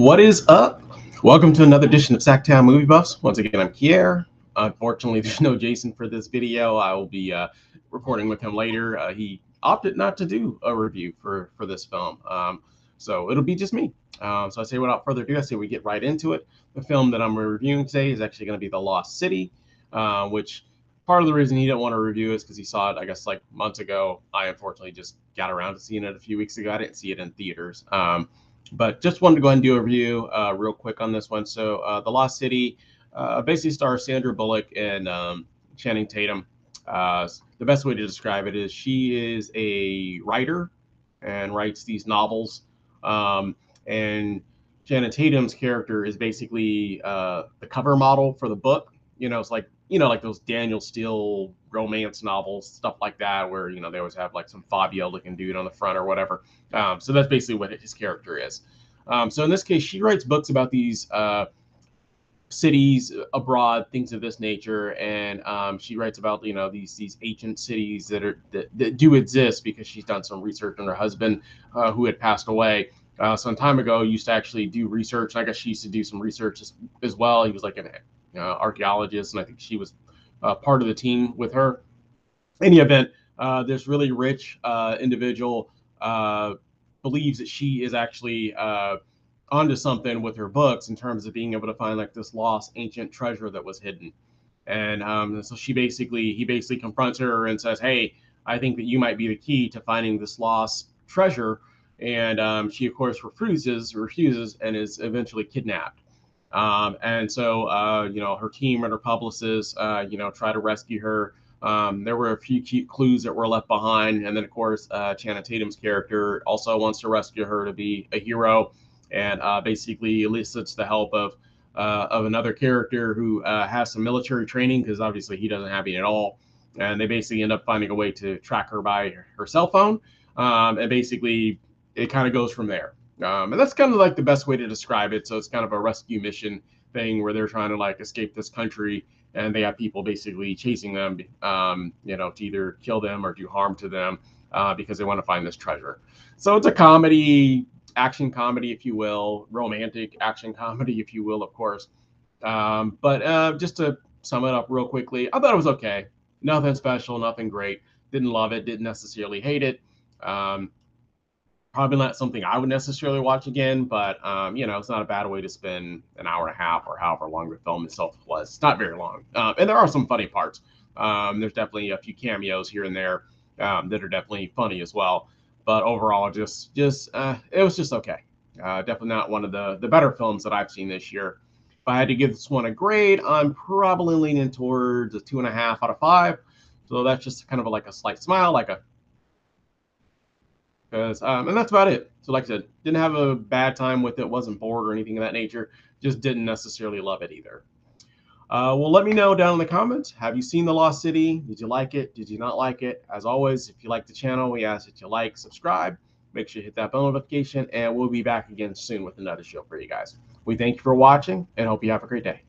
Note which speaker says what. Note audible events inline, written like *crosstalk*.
Speaker 1: What is up? Welcome to another edition of Sactown Movie Buffs. Once again, I'm Kier. Unfortunately, *laughs* there's no Jason for this video. I will be uh, recording with him later. Uh, he opted not to do a review for for this film, um, so it'll be just me. Um, so I say, without further ado, I say we get right into it. The film that I'm reviewing today is actually going to be The Lost City, uh, which part of the reason he didn't want to review is because he saw it, I guess, like months ago. I unfortunately just got around to seeing it a few weeks ago. I didn't see it in theaters. Um, but just wanted to go ahead and do a review uh, real quick on this one. So, uh, The Lost City uh, basically stars Sandra Bullock and um, Channing Tatum. Uh, the best way to describe it is she is a writer and writes these novels. Um, and Channing Tatum's character is basically uh, the cover model for the book. You know, it's like you know, like those Danielle Steel romance novels, stuff like that, where you know they always have like some Fabio looking dude on the front or whatever. Um, so that's basically what his character is. Um, so in this case, she writes books about these uh, cities abroad, things of this nature, and um, she writes about you know these these ancient cities that are that, that do exist because she's done some research on her husband uh, who had passed away. Uh, some time ago, used to actually do research. I guess she used to do some research as, as well. He was like an archaeologist, and I think she was uh, part of the team with her. Any event, uh, this really rich uh, individual uh, believes that she is actually uh, onto something with her books in terms of being able to find like this lost ancient treasure that was hidden. And um, so she basically, he basically confronts her and says, "Hey, I think that you might be the key to finding this lost treasure." And um, she, of course, refuses, refuses, and is eventually kidnapped. Um, and so, uh, you know, her team and her publicists, uh, you know, try to rescue her. Um, there were a few clues that were left behind. And then, of course, uh, Tatum's character also wants to rescue her to be a hero and uh, basically elicits the help of, uh, of another character who uh, has some military training because obviously he doesn't have any at all. And they basically end up finding a way to track her by her cell phone. Um, and basically, it kind of goes from there. Um, and that's kind of like the best way to describe it. So it's kind of a rescue mission thing where they're trying to like escape this country and they have people basically chasing them, um, you know, to either kill them or do harm to them uh, because they want to find this treasure. So it's a comedy, action comedy, if you will, romantic action *laughs* comedy, if you will, of course. Um, but uh, just to sum it up real quickly, I thought it was okay. Nothing special, nothing great. Didn't love it, didn't necessarily hate it. Um, probably not something I would necessarily watch again, but um, you know, it's not a bad way to spend an hour and a half or however long the film itself was. It's not very long, um, and there are some funny parts. Um, there's definitely a few cameos here and there um, that are definitely funny as well. But overall, just just uh, it was just okay. Uh, definitely not one of the the better films that I've seen this year. If I had to give this one a grade, I'm probably leaning towards a two and a half out of five. So that's just kind of like a slight smile, like a because um, and that's about it. So like I said, didn't have a bad time with it, wasn't bored or anything of that nature. Just didn't necessarily love it either. Uh, well, let me know down in the comments. Have you seen The Lost City? Did you like it? Did you not like it? As always, if you like the channel, we ask that you like, subscribe, make sure you hit that bell notification, and we'll be back again soon with another show for you guys. We thank you for watching and hope you have a great day.